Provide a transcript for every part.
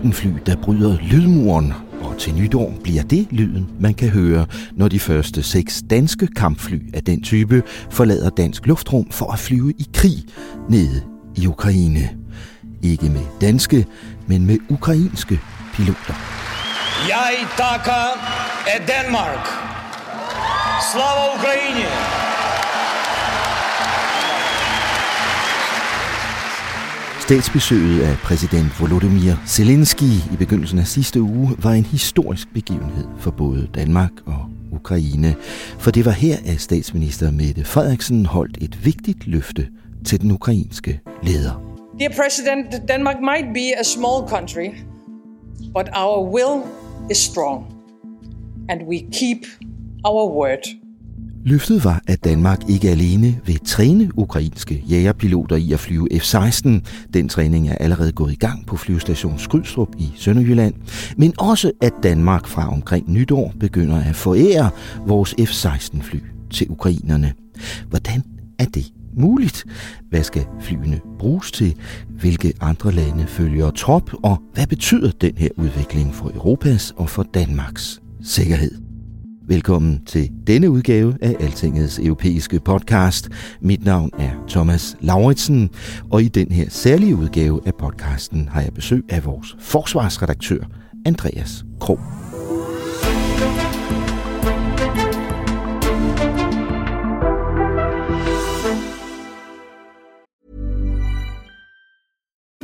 F-16-fly, der bryder lydmuren. Og til nytår bliver det lyden, man kan høre, når de første seks danske kampfly af den type forlader dansk luftrum for at flyve i krig nede i Ukraine. Ikke med danske, men med ukrainske piloter. Jeg takker af Danmark. Slava Ukraine! Statsbesøget af præsident Volodymyr Zelensky i begyndelsen af sidste uge var en historisk begivenhed for både Danmark og Ukraine. For det var her, at statsminister Mette Frederiksen holdt et vigtigt løfte til den ukrainske leder. Dear President, Denmark might be a small country, but our will is strong, and we keep our word. Løftet var, at Danmark ikke alene vil træne ukrainske jægerpiloter i at flyve F-16. Den træning er allerede gået i gang på flyvestation Skrydstrup i Sønderjylland. Men også, at Danmark fra omkring nytår begynder at forære vores F-16-fly til ukrainerne. Hvordan er det muligt? Hvad skal flyene bruges til? Hvilke andre lande følger trop? Og hvad betyder den her udvikling for Europas og for Danmarks sikkerhed? Velkommen til denne udgave af Altingets europæiske podcast. Mit navn er Thomas Lauritsen, og i den her særlige udgave af podcasten har jeg besøg af vores forsvarsredaktør, Andreas Krog.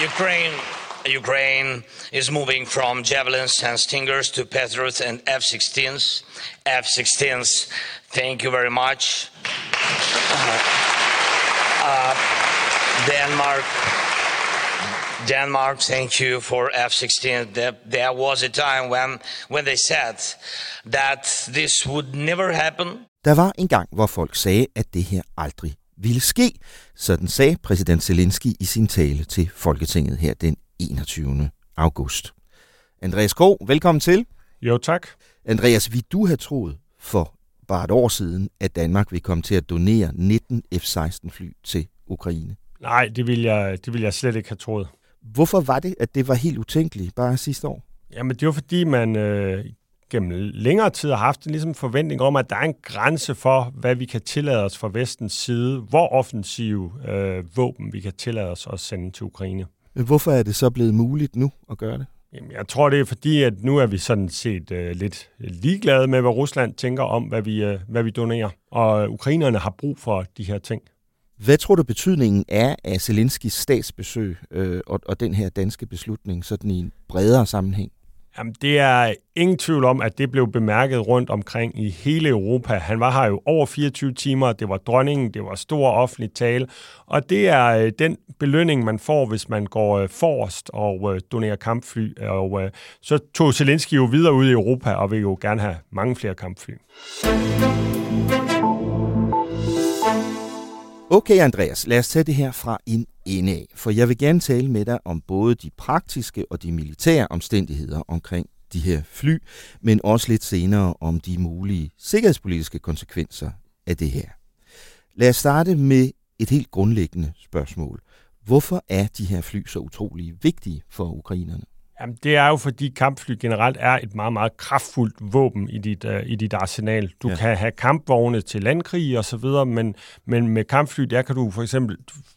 Ukraine, Ukraine is moving from javelins and stingers to Patriots and F-16s. F-16s. Thank you very much. Uh, Denmark. Denmark, thank you for F-16. There, there was a time when, when they said that this would never happen. Der var en gang, hvor folk sagde, at det her aldrig ville ske. Sådan sagde præsident Zelensky i sin tale til Folketinget her den 21. august. Andreas Krog, velkommen til. Jo, tak. Andreas, vi du have troet for bare et år siden, at Danmark vil komme til at donere 19 F-16 fly til Ukraine? Nej, det vil, jeg, det vil jeg slet ikke have troet. Hvorfor var det, at det var helt utænkeligt bare sidste år? Jamen, det var fordi, man øh, gennem længere tid har haft en ligesom forventning om, at der er en grænse for, hvad vi kan tillade os fra vestens side, hvor offensive øh, våben vi kan tillade os at sende til Ukraine. Hvorfor er det så blevet muligt nu at gøre det? Jamen, jeg tror, det er fordi, at nu er vi sådan set øh, lidt ligeglade med, hvad Rusland tænker om, hvad vi, øh, hvad vi donerer. Og ukrainerne har brug for de her ting. Hvad tror du betydningen er af Zelenskis statsbesøg øh, og, og den her danske beslutning sådan i en bredere sammenhæng? Jamen, det er ingen tvivl om, at det blev bemærket rundt omkring i hele Europa. Han var her jo over 24 timer, det var dronningen, det var stor offentlig tale, og det er øh, den belønning, man får, hvis man går øh, forrest og øh, donerer kampfly. Og så tog Zelensky jo videre ud i Europa og vil jo gerne have mange flere kampfly. Okay, Andreas, lad os tage det her fra en ende af, for jeg vil gerne tale med dig om både de praktiske og de militære omstændigheder omkring de her fly, men også lidt senere om de mulige sikkerhedspolitiske konsekvenser af det her. Lad os starte med et helt grundlæggende spørgsmål. Hvorfor er de her fly så utrolig vigtige for ukrainerne? Jamen, det er jo, fordi kampfly generelt er et meget, meget kraftfuldt våben i dit, uh, i dit arsenal. Du ja. kan have kampvogne til landkrig og så videre, men, men med kampfly, der kan du for eksempel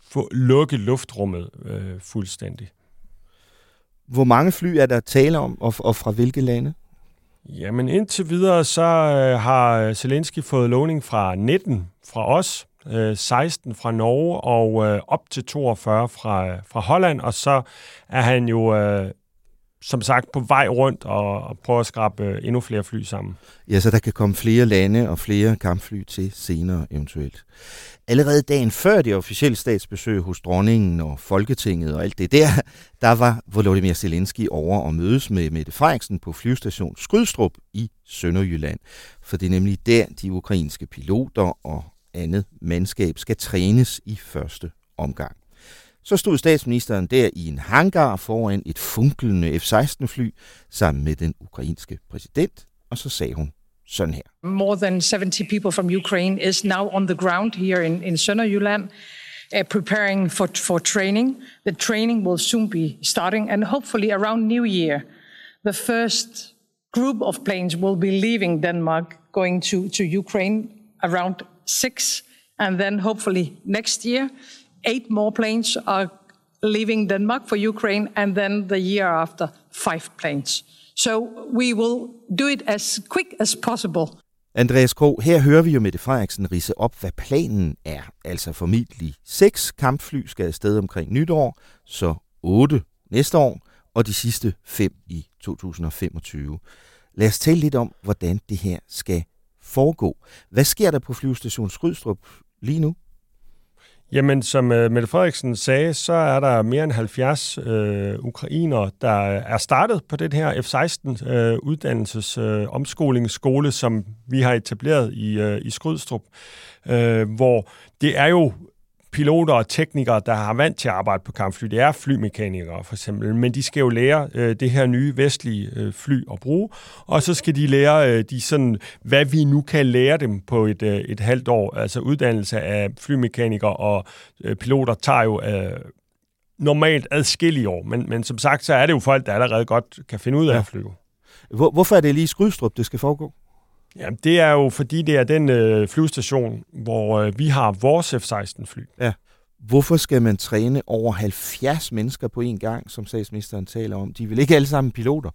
få lukke luftrummet uh, fuldstændig. Hvor mange fly er der tale om, og, og fra hvilke lande? Jamen indtil videre, så uh, har Zelensky fået lovning fra 19 fra os, 16 fra Norge og op til 42 fra, fra Holland, og så er han jo som sagt på vej rundt og, og prøve at skrabe øh, endnu flere fly sammen. Ja, så der kan komme flere lande og flere kampfly til senere eventuelt. Allerede dagen før det officielle statsbesøg hos dronningen og Folketinget og alt det der, der var Volodymyr Zelensky over og mødes med Mette Frederiksen på flyvestation Skrydstrup i Sønderjylland. For det er nemlig der, de ukrainske piloter og andet mandskab skal trænes i første omgang. Så stod statsministeren der i en hangar foran et funklende F-16-fly sammen med den ukrainske præsident, og så sagde hun sådan her. More than 70 people from Ukraine is now on the ground here in, in Sønderjylland. Uh, preparing for, for training. The training will soon be starting, and hopefully around New Year, the first group of planes will be leaving Denmark, going to, to Ukraine around six, and then hopefully next year, eight more planes are leaving Denmark for Ukraine, and then the year after, five planes. So we will do it as quick as possible. Andreas Kro, her hører vi jo Mette Frederiksen rise op, hvad planen er. Altså formidlig seks kampfly skal afsted omkring nytår, så otte næste år, og de sidste fem i 2025. Lad os tale lidt om, hvordan det her skal foregå. Hvad sker der på flyvestation Skrydstrup lige nu? Jamen, som øh, Mette Frederiksen sagde, så er der mere end 70 øh, ukrainere, der er startet på den her F-16 uh, øh, uddannelses øh, omskolingsskole, som vi har etableret i, øh, i Skrydstrup, øh, hvor det er jo piloter og teknikere, der har vant til at arbejde på kampfly. Det er flymekanikere for eksempel, men de skal jo lære øh, det her nye vestlige øh, fly at bruge, og så skal de lære øh, de sådan, hvad vi nu kan lære dem på et, øh, et halvt år. Altså uddannelse af flymekanikere og øh, piloter tager jo øh, normalt adskillige år, men, men som sagt, så er det jo folk, der allerede godt kan finde ud af ja. at flyve. Hvor, hvorfor er det lige i Skrydstrup, det skal foregå? Ja, det er jo fordi, det er den øh, flyvestation, hvor øh, vi har vores F-16-fly. Ja. Hvorfor skal man træne over 70 mennesker på en gang, som statsministeren taler om? De vel ikke alle sammen piloter?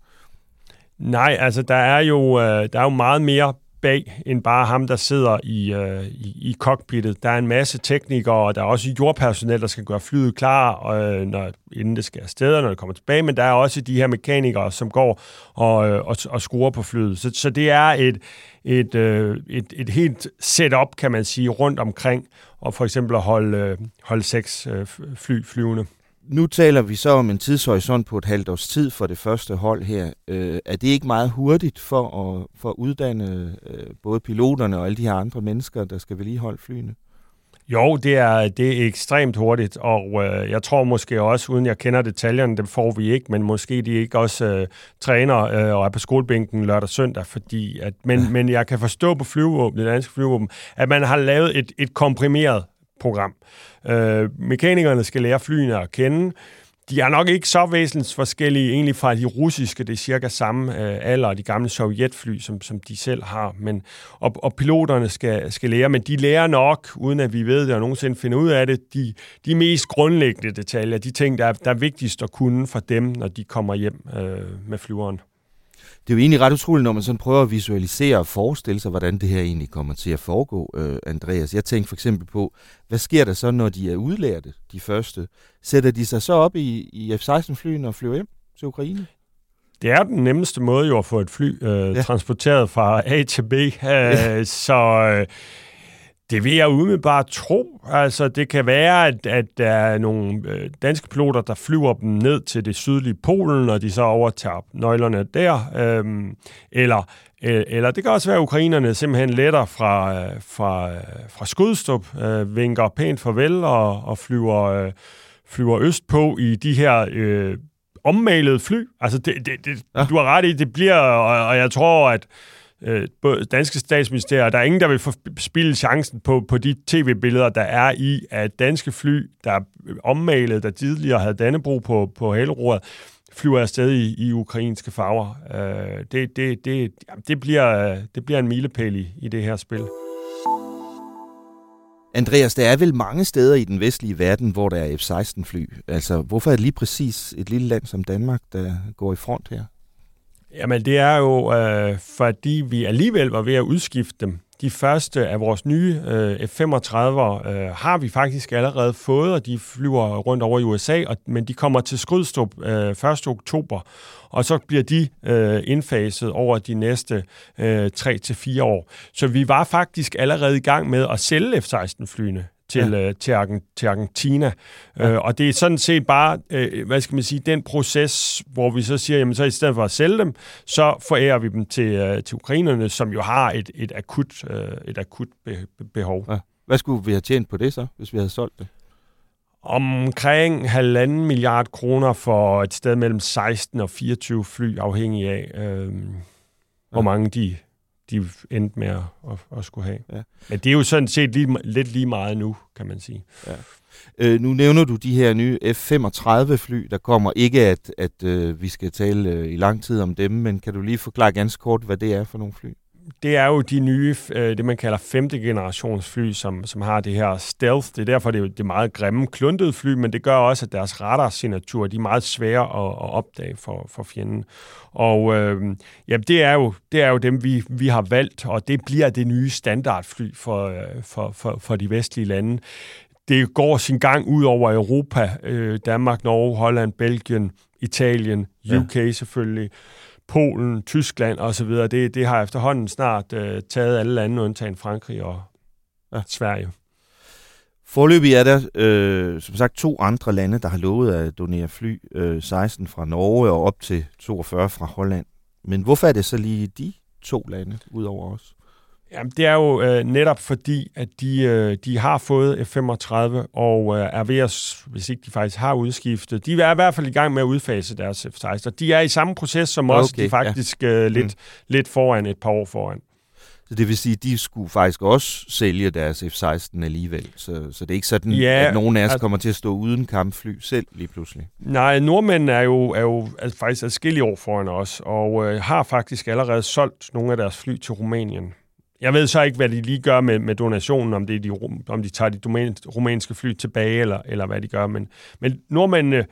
Nej, altså der er jo, øh, der er jo meget mere bag end bare ham, der sidder i, øh, i, i cockpittet. Der er en masse teknikere, og der er også jordpersonel, der skal gøre flyet klar, øh, når, inden det skal afsted, når det kommer tilbage, men der er også de her mekanikere, som går og, øh, og, og skruer på flyet. Så, så det er et, et, øh, et, et helt setup, kan man sige, rundt omkring, og for eksempel at holde, øh, holde seks øh, fly flyvende nu taler vi så om en tidshorisont på et halvt års tid for det første hold her. Øh, er det ikke meget hurtigt for at, for at uddanne øh, både piloterne og alle de her andre mennesker, der skal vedligeholde flyene? Jo, det er, det er ekstremt hurtigt, og øh, jeg tror måske også, uden jeg kender detaljerne, det får vi ikke, men måske de ikke også øh, træner øh, og er på skolebænken lørdag og søndag, fordi at, men, men jeg kan forstå på flyvåben, det danske flyvåben, at man har lavet et, et komprimeret program. Øh, mekanikerne skal lære flyene at kende. De er nok ikke så væsentligt forskellige egentlig fra de russiske. Det er cirka samme øh, alder, de gamle sovjetfly, som, som de selv har. Men, og, og piloterne skal, skal lære, men de lærer nok, uden at vi ved det og nogensinde finder ud af det, de, de mest grundlæggende detaljer, de ting, der er, der er vigtigst at kunne for dem, når de kommer hjem øh, med flyveren det er jo egentlig ret utroligt, når man sådan prøver at visualisere og forestille sig, hvordan det her egentlig kommer til at foregå, øh, Andreas. Jeg tænker for eksempel på, hvad sker der så, når de er udlærte, de første? Sætter de sig så op i, i F-16-flyene og flyver hjem til Ukraine? Det er den nemmeste måde jo at få et fly øh, ja. transporteret fra A til B. Øh, ja. Så øh, det vil jeg umiddelbart tro. Altså, det kan være, at, at der er nogle øh, danske piloter, der flyver dem ned til det sydlige Polen, og de så overtager nøglerne der. Øhm, eller, øh, eller det kan også være, at ukrainerne simpelthen letter fra, øh, fra, øh, fra skudstup, øh, vinker pænt farvel og, og flyver, øh, flyver østpå i de her... Øh, ommalede fly. Altså, det, det, det, ja. du har ret i, det bliver, og, og jeg tror, at øh, danske statsministerier, der er ingen, der vil spille chancen på, på de tv-billeder, der er i, at danske fly, der er ommalet, der tidligere havde Dannebro på, på haleroret, flyver afsted i, i ukrainske farver. Øh, det, det, det, det, bliver, det bliver en milepæl i, i det her spil. Andreas, der er vel mange steder i den vestlige verden, hvor der er F-16-fly. Altså, hvorfor er det lige præcis et lille land som Danmark, der går i front her? Jamen, det er jo, øh, fordi vi alligevel var ved at udskifte dem. De første af vores nye øh, F-35'er øh, har vi faktisk allerede fået, og de flyver rundt over i USA, og, men de kommer til Skrydstrup øh, 1. oktober, og så bliver de øh, indfaset over de næste øh, 3-4 år. Så vi var faktisk allerede i gang med at sælge F-16-flyene til, ja. øh, til, Argen, til Argentina. Ja. Øh, og det er sådan set bare, øh, hvad skal man sige, den proces, hvor vi så siger, jamen så i stedet for at sælge dem, så forærer vi dem til, øh, til ukrainerne, som jo har et, et akut, øh, et akut be, behov. Ja. Hvad skulle vi have tjent på det så, hvis vi havde solgt det? Omkring halvanden milliard kroner for et sted mellem 16 og 24 fly, afhængig af, øh, hvor mange de de endte med at, at, at skulle have. Ja. Men det er jo sådan set lige, lidt lige meget nu, kan man sige. Ja. Øh, nu nævner du de her nye F-35-fly, der kommer. Ikke at, at øh, vi skal tale øh, i lang tid om dem, men kan du lige forklare ganske kort, hvad det er for nogle fly? Det er jo de nye, øh, det man kalder femte generations fly, som, som har det her stealth. Det er derfor, det er, det er meget grimme, kluntede fly, men det gør også, at deres radarsignatur, de er meget svære at, at opdage for, for fjenden. Og øh, ja, det, er jo, det er jo dem, vi, vi har valgt, og det bliver det nye standardfly for, øh, for, for, for de vestlige lande. Det går sin gang ud over Europa, øh, Danmark, Norge, Holland, Belgien, Italien, UK ja. selvfølgelig. Polen, Tyskland osv., det, det har efterhånden snart øh, taget alle lande, undtagen Frankrig og ja. Sverige. Forløbig er der, øh, som sagt, to andre lande, der har lovet at donere fly, øh, 16 fra Norge og op til 42 fra Holland. Men hvorfor er det så lige de to lande, ud over os? Jamen, det er jo øh, netop fordi, at de, øh, de har fået F-35 og øh, er ved at, hvis ikke de faktisk har udskiftet, de er i hvert fald i gang med at udfase deres F-16. De er i samme proces som okay, os, de er faktisk ja. øh, lidt, mm. lidt foran, et par år foran. Så det vil sige, at de skulle faktisk også sælge deres F-16 alligevel. Så, så det er ikke sådan, ja, at nogen af os kommer til at stå uden kampfly selv lige pludselig. Nej, nordmændene er jo, er jo altså faktisk adskillige år foran os, og øh, har faktisk allerede solgt nogle af deres fly til Rumænien. Jeg ved så ikke, hvad de lige gør med, med donationen, om, det er de, om de tager de rumænske fly tilbage, eller, eller hvad de gør. Men, men nordmændene,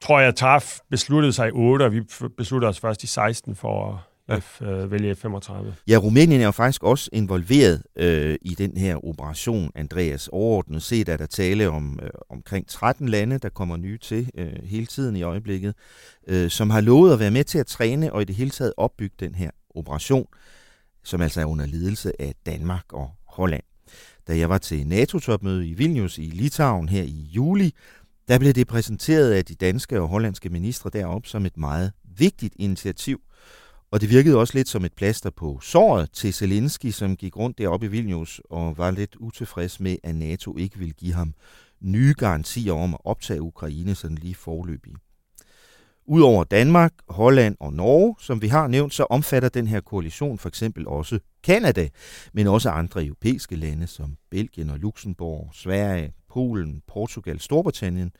tror jeg, traf, besluttede sig i 8, og vi besluttede os først i 16 for at F, øh, vælge F-35. Ja, Rumænien er jo faktisk også involveret øh, i den her operation, Andreas. Overordnet set er der tale om øh, omkring 13 lande, der kommer nye til øh, hele tiden i øjeblikket, øh, som har lovet at være med til at træne og i det hele taget opbygge den her operation som altså er under ledelse af Danmark og Holland. Da jeg var til NATO-topmøde i Vilnius i Litauen her i juli, der blev det præsenteret af de danske og hollandske ministre derop som et meget vigtigt initiativ. Og det virkede også lidt som et plaster på såret til Zelensky, som gik rundt deroppe i Vilnius og var lidt utilfreds med, at NATO ikke ville give ham nye garantier om at optage Ukraine sådan lige forløbig. Udover Danmark, Holland og Norge, som vi har nævnt, så omfatter den her koalition for eksempel også Kanada, men også andre europæiske lande som Belgien og Luxembourg, Sverige, Polen, Portugal, Storbritannien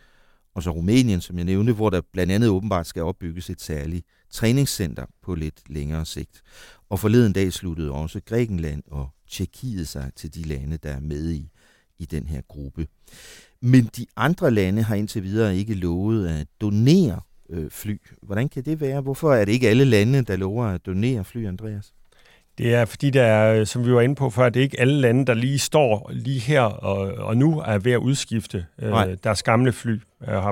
og så Rumænien, som jeg nævnte, hvor der blandt andet åbenbart skal opbygges et særligt træningscenter på lidt længere sigt. Og forleden dag sluttede også Grækenland og Tjekkiet sig til de lande, der er med i, i den her gruppe. Men de andre lande har indtil videre ikke lovet at donere øh, fly. Hvordan kan det være? Hvorfor er det ikke alle lande, der lover at donere fly, Andreas? Det er fordi, der er, som vi var inde på før, det er ikke alle lande, der lige står lige her og, og nu er ved at udskifte øh, deres gamle fly. Øh,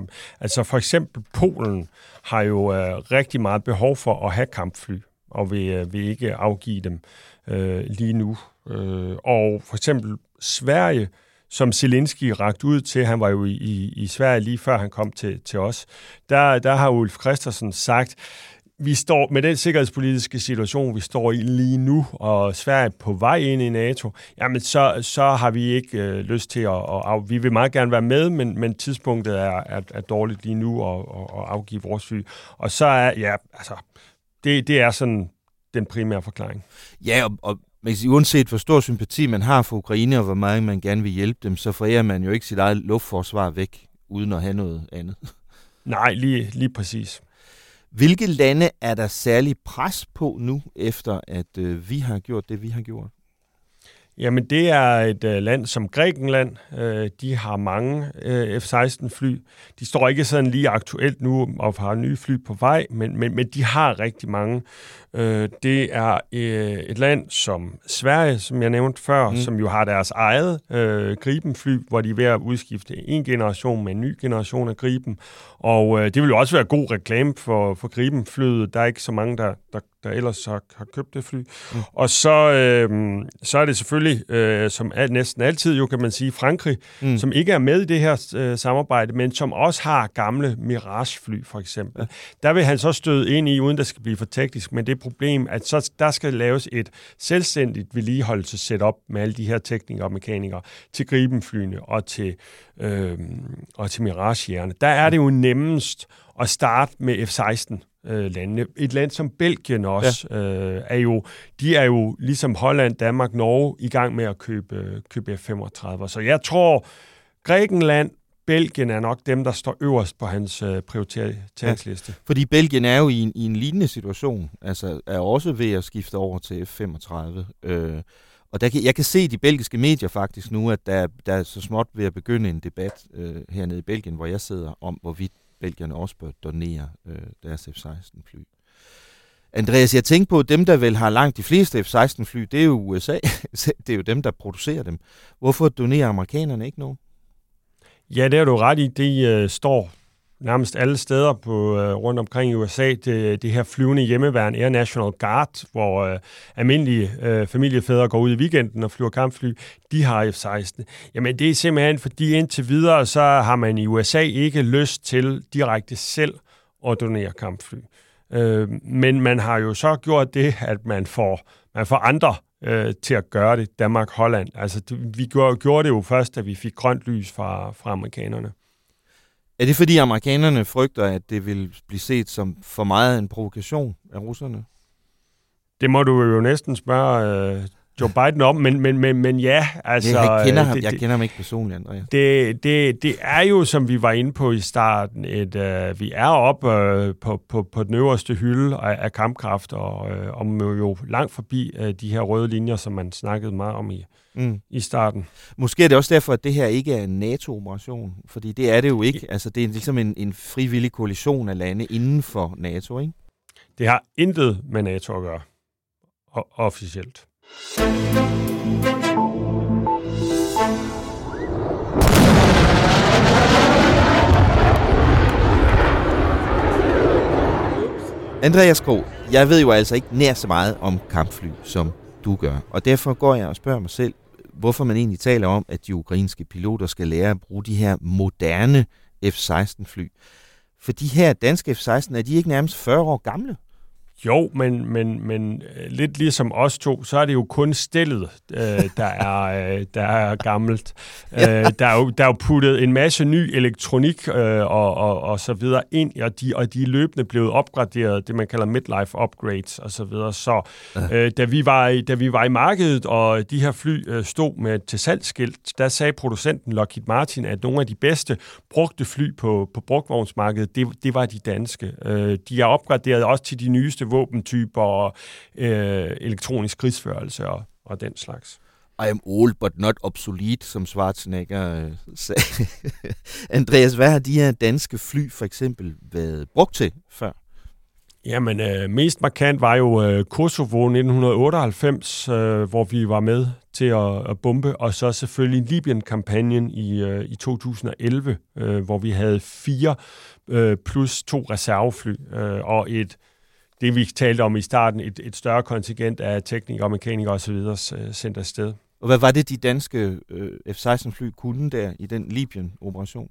altså for eksempel Polen har jo øh, rigtig meget behov for at have kampfly, og vil, øh, vil ikke afgive dem øh, lige nu. Øh, og for eksempel Sverige som Zelensky rakt ud til, han var jo i, i, i Sverige lige før han kom til, til os, der, der har Ulf Christensen sagt, vi står med den sikkerhedspolitiske situation, vi står i lige nu, og Sverige på vej ind i NATO, jamen så, så har vi ikke øh, lyst til at, at... Vi vil meget gerne være med, men, men tidspunktet er, er, er dårligt lige nu at, at, at afgive vores fly. Og så er, ja, altså, det, det er sådan den primære forklaring. Ja, og, og man kan sige, uanset hvor stor sympati man har for Ukraine, og hvor meget man gerne vil hjælpe dem, så forærer man jo ikke sit eget luftforsvar væk, uden at have noget andet. Nej, lige, lige præcis. Hvilke lande er der særlig pres på nu, efter at øh, vi har gjort det, vi har gjort? Jamen, det er et øh, land som Grækenland. Øh, de har mange øh, F-16-fly. De står ikke sådan lige aktuelt nu og har nye fly på vej, men, men, men de har rigtig mange. Øh, det er øh, et land som Sverige, som jeg nævnte før, mm. som jo har deres eget øh, Gripen-fly, hvor de er ved at udskifte en generation med en ny generation af Gripen. Og øh, det vil jo også være god reklame for, for Gripen-flyet. Der er ikke så mange, der, der, der ellers har, har købt det fly. Mm. Og så, øh, så er det selvfølgelig, øh, som er, næsten altid jo kan man sige, Frankrig, mm. som ikke er med i det her øh, samarbejde, men som også har gamle Mirage-fly for eksempel. Ja. Der vil han så støde ind i, uden der skal blive for teknisk, men det problem, at så der skal laves et selvstændigt vedligeholdelsessetup med alle de her teknikere og mekanikere til Gripenflyene og til, øh, og til Mirage-hjerne. Der er det jo nemmest at starte med F-16 øh, landene. Et land som Belgien også ja. øh, er jo, de er jo ligesom Holland, Danmark, Norge i gang med at købe, købe F-35. Så jeg tror, Grækenland, Belgien er nok dem, der står øverst på hans øh, prioriteringsliste. Ja, fordi Belgien er jo i en, i en lignende situation, altså er også ved at skifte over til F-35. Øh, og der kan, jeg kan se i de belgiske medier faktisk nu, at der, der er så småt ved at begynde en debat øh, hernede i Belgien, hvor jeg sidder, om hvorvidt Belgierne også bør donere øh, deres F-16-fly. Andreas, jeg tænker på, at dem, der vel har langt de fleste F-16-fly, det er jo USA. det er jo dem, der producerer dem. Hvorfor donerer amerikanerne ikke nogen? Ja, det er du ret i. Det øh, står nærmest alle steder på øh, rundt omkring i USA, det, øh, det her flyvende hjemmeværn Air National Guard, hvor øh, almindelige øh, familiefædre går ud i weekenden og flyver kampfly, de har F-16. Jamen det er simpelthen, fordi indtil videre, så har man i USA ikke lyst til direkte selv at donere kampfly. Øh, men man har jo så gjort det, at man får, man får andre øh, til at gøre det, Danmark, Holland. Altså, vi gjorde, gjorde det jo først, da vi fik grønt lys fra, fra amerikanerne. Er det fordi amerikanerne frygter, at det vil blive set som for meget en provokation af russerne? Det må du jo næsten spørge øh, Joe Biden om, men, men, men, men ja, altså... Jeg kender ham, det, jeg kender ham ikke personligt, Andreas. Det, det, det er jo, som vi var inde på i starten, et, uh, vi er oppe uh, på, på, på den øverste hylde af, af kampkraft, og uh, om jo langt forbi uh, de her røde linjer, som man snakkede meget om i, mm. i starten. Måske er det også derfor, at det her ikke er en NATO-operation, fordi det er det jo ikke. Altså, det er ligesom en, en frivillig koalition af lande inden for NATO, ikke? Det har intet med NATO at gøre, o- officielt. Andreas Kro, jeg ved jo altså ikke nær så meget om kampfly, som du gør. Og derfor går jeg og spørger mig selv, hvorfor man egentlig taler om, at de ukrainske piloter skal lære at bruge de her moderne F-16-fly. For de her danske F-16, er de ikke nærmest 40 år gamle? Jo, men, men, men øh, lidt ligesom os to, så er det jo kun stillet, øh, der, er, øh, der er gammelt. Ja. Øh, der, er jo, der er jo puttet en masse ny elektronik øh, og, og, og så videre ind, og de, og de er løbende blevet opgraderet, det man kalder midlife upgrades og så videre. Så øh, da, vi var i, da vi var i markedet, og de her fly øh, stod med til salgsskilt, der sagde producenten Lockheed Martin, at nogle af de bedste brugte fly på, på brugtvognsmarkedet, det, det var de danske. Øh, de er opgraderet også til de nyeste våbentyper og øh, elektronisk krigsførelse og, og den slags. I am old but not obsolete, som Schwarzenegger øh, sagde. Andreas, hvad har de her danske fly for eksempel været brugt til før? Jamen, øh, mest markant var jo øh, Kosovo 1998, øh, hvor vi var med til at, at bombe, og så selvfølgelig Libyen-kampagnen i, øh, i 2011, øh, hvor vi havde fire øh, plus to reservefly øh, og et det, vi talte om i starten, et, et større kontingent af teknikere, mekanikere osv. Øh, sendt afsted. Og hvad var det, de danske øh, F-16-fly kunne der i den Libyen-operation?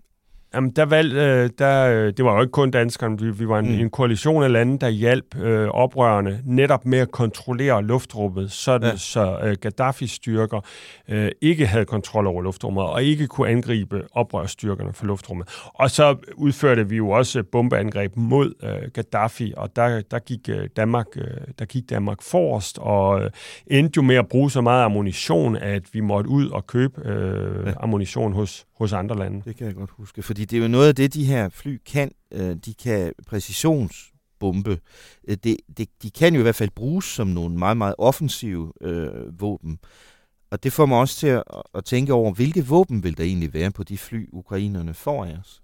Jamen, der valg, øh, der, øh, det var jo ikke kun danskerne, vi, vi var en, mm. en koalition af lande, der hjalp øh, oprørerne netop med at kontrollere luftrummet, sådan ja. så øh, Gaddafis styrker øh, ikke havde kontrol over luftrummet, og ikke kunne angribe oprørsstyrkerne for luftrummet. Og så udførte vi jo også bombeangreb mod øh, Gaddafi, og der, der, gik, øh, Danmark, øh, der gik Danmark forrest, og øh, endte jo med at bruge så meget ammunition, at vi måtte ud og købe øh, ja. ammunition hos, hos andre lande. Det kan jeg godt huske, fordi det er jo noget af det, de her fly kan. Øh, de kan præcisionsbombe. Øh, det, det, de kan jo i hvert fald bruges som nogle meget, meget offensive øh, våben. Og det får mig også til at, at tænke over, hvilke våben vil der egentlig være på de fly, ukrainerne får af os?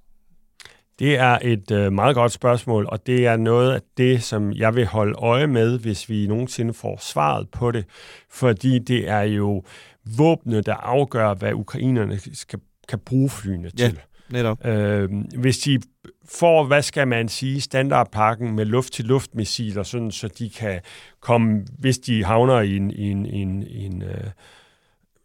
Det er et øh, meget godt spørgsmål, og det er noget af det, som jeg vil holde øje med, hvis vi nogensinde får svaret på det. Fordi det er jo våbne, der afgør, hvad ukrainerne skal, kan bruge flyene ja, til. netop. Øh, hvis de får, hvad skal man sige, standardpakken med luft-til-luft-missiler, sådan så de kan komme, hvis de havner i en, i en, i en, i en øh,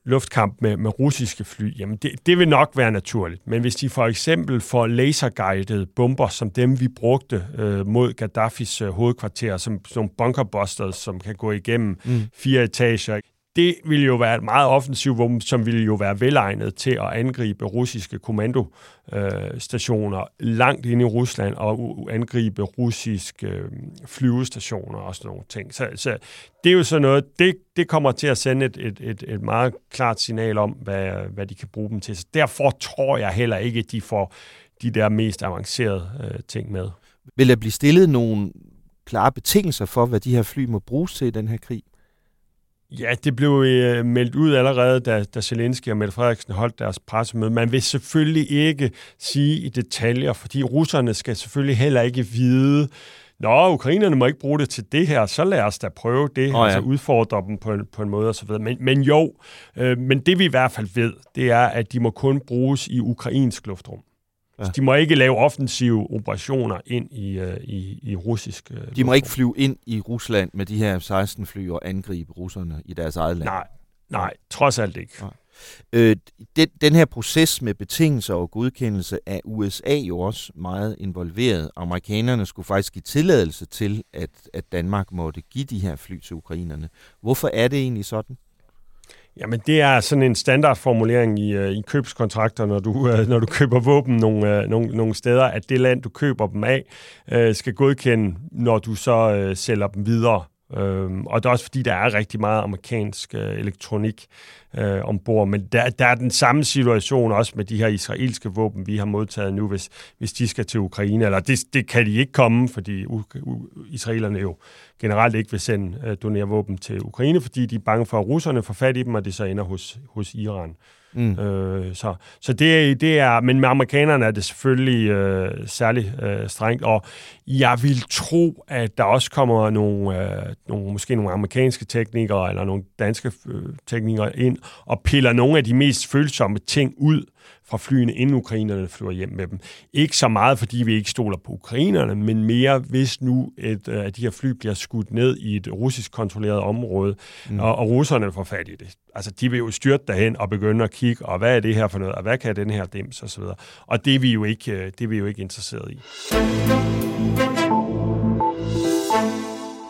luftkamp med, med russiske fly, jamen det, det vil nok være naturligt. Men hvis de for eksempel får laserguided bomber, som dem vi brugte øh, mod Gaddafis øh, hovedkvarter, som, som bunkerbusters, som kan gå igennem mm. fire etager, det ville jo være et meget offensivt våben, som ville jo være velegnet til at angribe russiske kommandostationer langt ind i Rusland og angribe russiske øh, flyvestationer og sådan nogle ting. Så, så det er jo sådan noget, det, det kommer til at sende et, et, et, et meget klart signal om, hvad, hvad de kan bruge dem til. Så derfor tror jeg heller ikke, at de får de der mest avancerede øh, ting med. Vil der blive stillet nogle klare betingelser for, hvad de her fly må bruges til i den her krig? Ja, det blev øh, meldt ud allerede, da, da Zelensky og Mette Frederiksen holdt deres pressemøde. Man vil selvfølgelig ikke sige i detaljer, fordi russerne skal selvfølgelig heller ikke vide, Nå, ukrainerne må ikke bruge det til det her, så lad os da prøve det, oh, ja. altså udfordre dem på en, på en måde osv. Men, men jo, øh, men det vi i hvert fald ved, det er, at de må kun bruges i ukrainsk luftrum. Ja. Så de må ikke lave offensive operationer ind i, uh, i, i russisk uh, De må ikke flyve ind i Rusland med de her 16 fly og angribe russerne i deres eget land. Nej, nej, trods alt ikke. Nej. Øh, den, den her proces med betingelser og godkendelse af USA jo også meget involveret. Amerikanerne skulle faktisk give tilladelse til, at, at Danmark måtte give de her fly til ukrainerne. Hvorfor er det egentlig sådan? Jamen, det er sådan en standardformulering i, øh, i købskontrakter, når du, øh, når du køber våben nogle, øh, nogle, nogle steder, at det land, du køber dem af, skal godkende, når du så sælger dem videre. Øhm, og det er også fordi, der er rigtig meget amerikansk øh, elektronik øh, ombord. Men der, der er den samme situation også med de her israelske våben, vi har modtaget nu, hvis, hvis de skal til Ukraine. Eller det, det kan de ikke komme, fordi u- u- israelerne jo generelt ikke vil sende øh, donere våben til Ukraine, fordi de er bange for, at russerne får fat i dem, og det så ender hos, hos Iran. Mm. Øh, så så det, det er, men med amerikanerne er det selvfølgelig øh, særlig øh, strengt, og jeg vil tro, at der også kommer nogle, øh, nogle måske nogle amerikanske teknikere eller nogle danske øh, teknikere ind og piller nogle af de mest følsomme ting ud fra flyene, inden ukrainerne flyver hjem med dem. Ikke så meget, fordi vi ikke stoler på ukrainerne, men mere, hvis nu et, øh, at de her fly bliver skudt ned i et russisk kontrolleret område, mm. og, og russerne får fat i det. Altså, de vil jo styrte derhen og begynde at kigge, og hvad er det her for noget, og hvad kan den her dims, og så videre. Og det er vi jo ikke, øh, det er vi jo ikke interesseret i.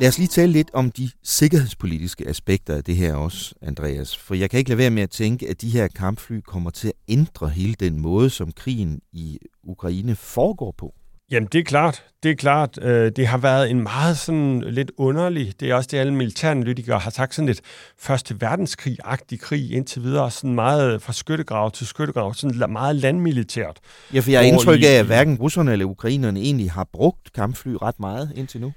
Lad os lige tale lidt om de sikkerhedspolitiske aspekter af det her også, Andreas. For jeg kan ikke lade være med at tænke, at de her kampfly kommer til at ændre hele den måde, som krigen i Ukraine foregår på. Jamen, det er klart. Det er klart. Øh, det har været en meget sådan lidt underlig, det er også det, alle militæranalytikere har sagt, sådan lidt første verdenskrig-agtig krig indtil videre, sådan meget fra skyttegrav til skyttegrav, sådan meget landmilitært. Ja, for jeg har indtryk af, at hverken russerne eller ukrainerne egentlig har brugt kampfly ret meget indtil nu.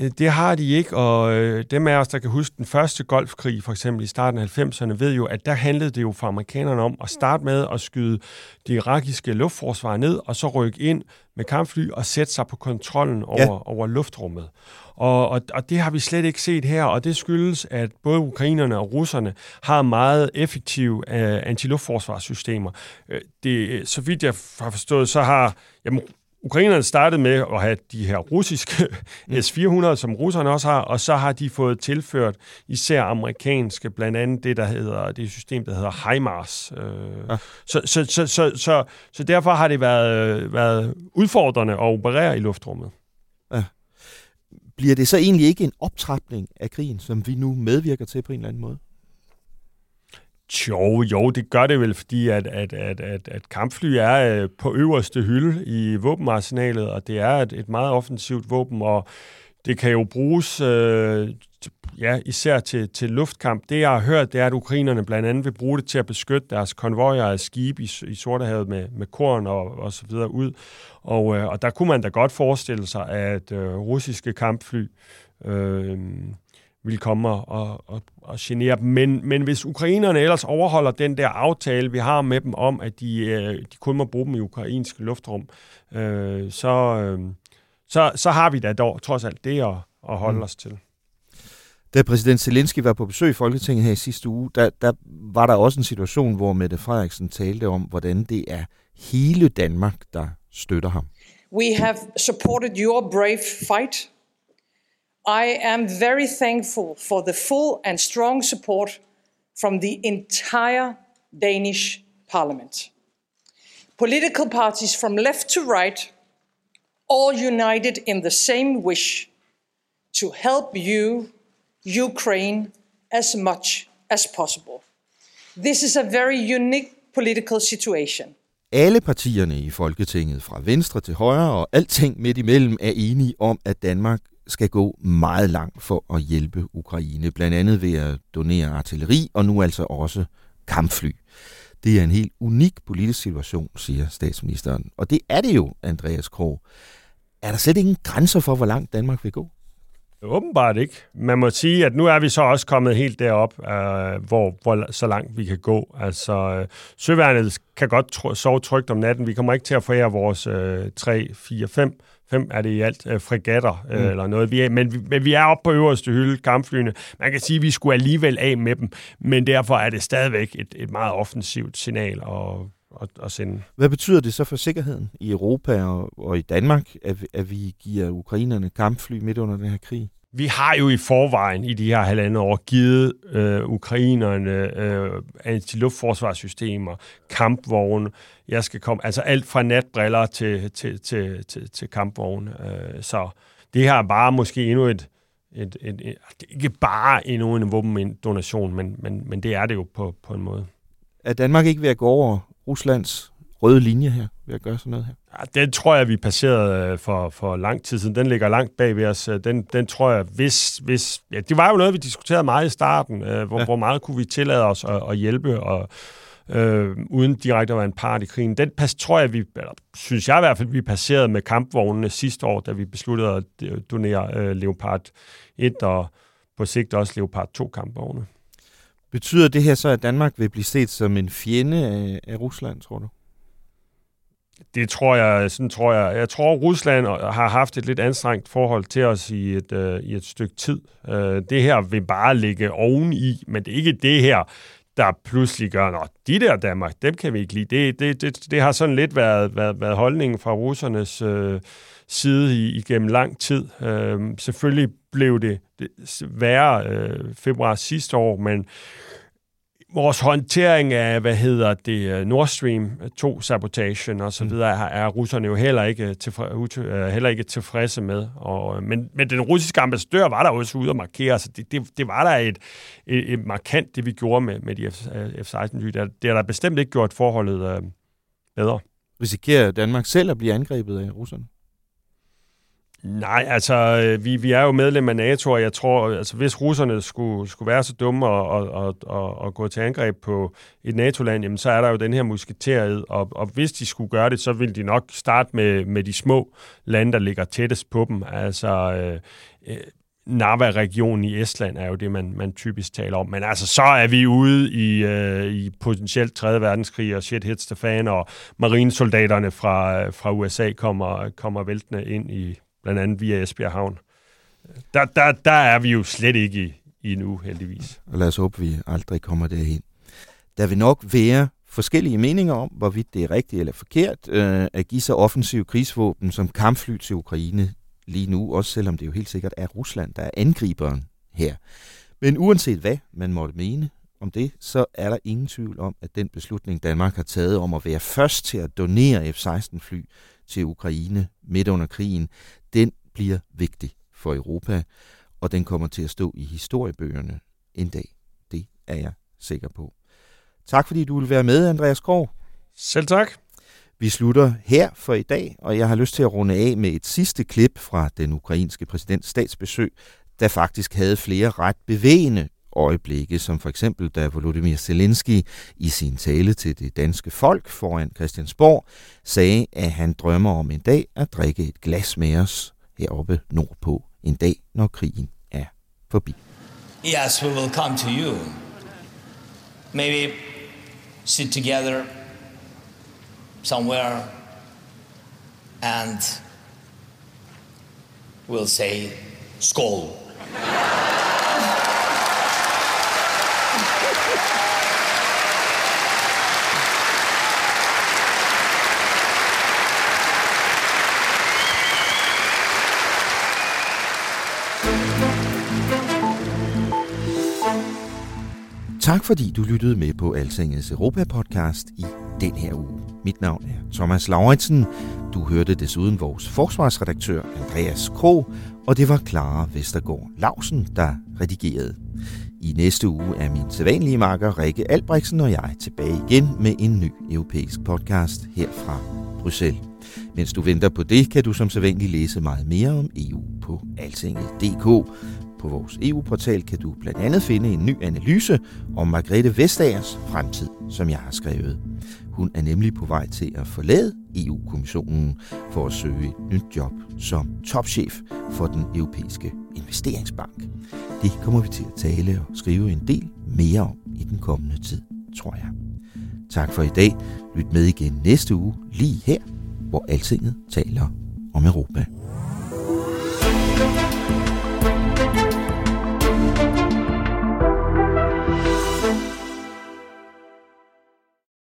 Øh, det har de ikke, og øh, dem af os, der kan huske den første golfkrig, for eksempel i starten af 90'erne, ved jo, at der handlede det jo for amerikanerne om at starte med at skyde det irakiske luftforsvar ned, og så rykke ind med kampfly og sætte sig på kontrollen over, ja. over luftrummet. Og, og, og det har vi slet ikke set her, og det skyldes, at både ukrainerne og russerne har meget effektive uh, antiluftforsvarssystemer. Det, så vidt jeg har forstået, så har jamen, Ukrainerne startede med at have de her russiske mm. S-400, som russerne også har, og så har de fået tilført især amerikanske, blandt andet det, der hedder, det system, der hedder HIMARS. Øh, ja. så, så, så, så, så, så derfor har det været, været udfordrende at operere i luftrummet. Ja. Bliver det så egentlig ikke en optrapning af krigen, som vi nu medvirker til på en eller anden måde? Jo, jo, det gør det vel, fordi at, at, at, at, at kampfly er øh, på øverste hylde i våbenarsenalet, og det er et, et meget offensivt våben, og det kan jo bruges øh, ja, især til, til luftkamp. Det, jeg har hørt, det er, at ukrainerne blandt andet vil bruge det til at beskytte deres konvojer af skibe i, i Sortehavet med, med korn og, og så videre ud. Og, øh, og der kunne man da godt forestille sig, at øh, russiske kampfly øh, vil komme og, og, og genere dem. Men, men hvis ukrainerne ellers overholder den der aftale, vi har med dem om, at de, øh, de kun må bruge dem i ukrainsk luftrum, øh, så, øh, så, så har vi da dog trods alt det at, at holde mm. os til. Da præsident Zelensky var på besøg i Folketinget her i sidste uge, der, der var der også en situation, hvor Mette Frederiksen talte om, hvordan det er hele Danmark, der støtter ham. We have supported your brave fight I am very thankful for the full and strong support from the entire Danish parliament. Political parties from left to right, all united in the same wish to help you, Ukraine, as much as possible. This is a very unique political situation. Alle partierne i Folketinget, fra venstre til højre og alting midt imellem, er enige om, at Danmark skal gå meget langt for at hjælpe Ukraine, blandt andet ved at donere artilleri og nu altså også kampfly. Det er en helt unik politisk situation, siger statsministeren. Og det er det jo, Andreas Krog. Er der slet ingen grænser for, hvor langt Danmark vil gå? Åbenbart ikke. Man må sige, at nu er vi så også kommet helt derop, øh, hvor, hvor så langt vi kan gå. Altså, øh, søværnet kan godt tr- sove trygt om natten. Vi kommer ikke til at forære vores øh, 3, 4, 5 fem er det i alt, øh, fregatter øh, mm. eller noget. Vi er, men, vi, men vi er oppe på øverste hylde, kampflyene. Man kan sige, at vi skulle alligevel af med dem, men derfor er det stadigvæk et, et meget offensivt signal at, at, at sende. Hvad betyder det så for sikkerheden i Europa og, og i Danmark, at, at vi giver ukrainerne kampfly midt under den her krig? Vi har jo i forvejen i de her halvandet år givet øh, ukrainerne øh, antiluftforsvarssystemer, kampvogne. Jeg skal komme, altså alt fra natbriller til, til, til, til, til kampvogne. Øh, så det her er bare måske endnu et, et, et, et, ikke bare endnu en våbendonation, men, men, men det er det jo på, på en måde. Er Danmark ikke ved at gå over Ruslands røde linje her ved at gøre sådan noget her? Ja, den tror jeg, vi passerede øh, for, for lang tid siden. Den ligger langt bag ved os. Den, den tror jeg, hvis... hvis ja, det var jo noget, vi diskuterede meget i starten. Øh, hvor, ja. hvor meget kunne vi tillade os at, at hjælpe, og, øh, uden direkte at være en part i krigen. Den pas, tror jeg, vi, eller synes jeg i hvert fald, vi passerede med kampvognene sidste år, da vi besluttede at donere øh, Leopard 1 og på sigt også Leopard 2 kampvogne. Betyder det her så, at Danmark vil blive set som en fjende af, af Rusland, tror du? Det tror jeg, sådan tror jeg. Jeg tror, Rusland har haft et lidt anstrengt forhold til os i et, øh, i et stykke tid. Øh, det her vil bare ligge oveni, men det er ikke det her, der pludselig gør, at de der Danmark, dem kan vi ikke lide. Det, det, det, det har sådan lidt været, været, været holdningen fra russernes øh, side i, igennem lang tid. Øh, selvfølgelig blev det, det værre øh, februar sidste år, men vores håndtering af, hvad hedder det, øh, Nord Stream 2-sabotagen og så mm. videre, er, er russerne jo heller ikke, øh, heller ikke tilfredse med. Og, men, men den russiske ambassadør var der også ude og markere, så det, det, det var der et, et, et markant, det vi gjorde med, med de F-16-fly. Det, det har der bestemt ikke gjort forholdet øh, bedre. Risikerer Danmark selv at blive angrebet af russerne? Nej, altså, øh, vi, vi er jo medlem af NATO, og jeg tror, altså, hvis russerne skulle, skulle være så dumme og, og, og, og, gå til angreb på et NATO-land, jamen, så er der jo den her musketeriet, og, og hvis de skulle gøre det, så ville de nok starte med, med de små lande, der ligger tættest på dem. Altså, øh, øh, Narva-regionen i Estland er jo det, man, man typisk taler om. Men altså, så er vi ude i, øh, i potentielt 3. verdenskrig, og shit hits the fan, og marinesoldaterne fra, fra USA kommer, kommer væltende ind i blandt andet via Esbjerg Havn. Der, der, der er vi jo slet ikke i, i nu, heldigvis. Og lad os håbe, vi aldrig kommer derhen. Der vil nok være forskellige meninger om, hvorvidt det er rigtigt eller forkert øh, at give så offensiv krigsvåben som kampfly til Ukraine lige nu, også selvom det jo helt sikkert er Rusland, der er angriberen her. Men uanset hvad man måtte mene om det, så er der ingen tvivl om, at den beslutning, Danmark har taget om at være først til at donere F-16-fly til Ukraine midt under krigen, den bliver vigtig for Europa, og den kommer til at stå i historiebøgerne en dag. Det er jeg sikker på. Tak fordi du vil være med, Andreas Krog. Selv tak. Vi slutter her for i dag, og jeg har lyst til at runde af med et sidste klip fra den ukrainske præsidents statsbesøg, der faktisk havde flere ret bevægende øjeblikke, som for eksempel da Volodymyr Zelensky i sin tale til det danske folk foran Christiansborg sagde, at han drømmer om en dag at drikke et glas med os heroppe nordpå en dag, når krigen er forbi. Yes, we will come to you. Maybe sit together somewhere and we'll say skål. Tak fordi du lyttede med på Altingets Europa-podcast i den her uge. Mit navn er Thomas Lauritsen. Du hørte desuden vores forsvarsredaktør Andreas Kro, og det var Clara Vestergaard Lausen, der redigerede. I næste uge er min sædvanlige marker Rikke Albrechtsen og jeg tilbage igen med en ny europæisk podcast her fra Bruxelles. Mens du venter på det, kan du som sædvanligt læse meget mere om EU på altinget.dk. På vores EU-portal kan du blandt andet finde en ny analyse om Margrethe Vestagers fremtid, som jeg har skrevet. Hun er nemlig på vej til at forlade EU-kommissionen for at søge et nyt job som topchef for den europæiske investeringsbank. Det kommer vi til at tale og skrive en del mere om i den kommende tid, tror jeg. Tak for i dag. Lyt med igen næste uge, lige her, hvor Altinget taler om Europa.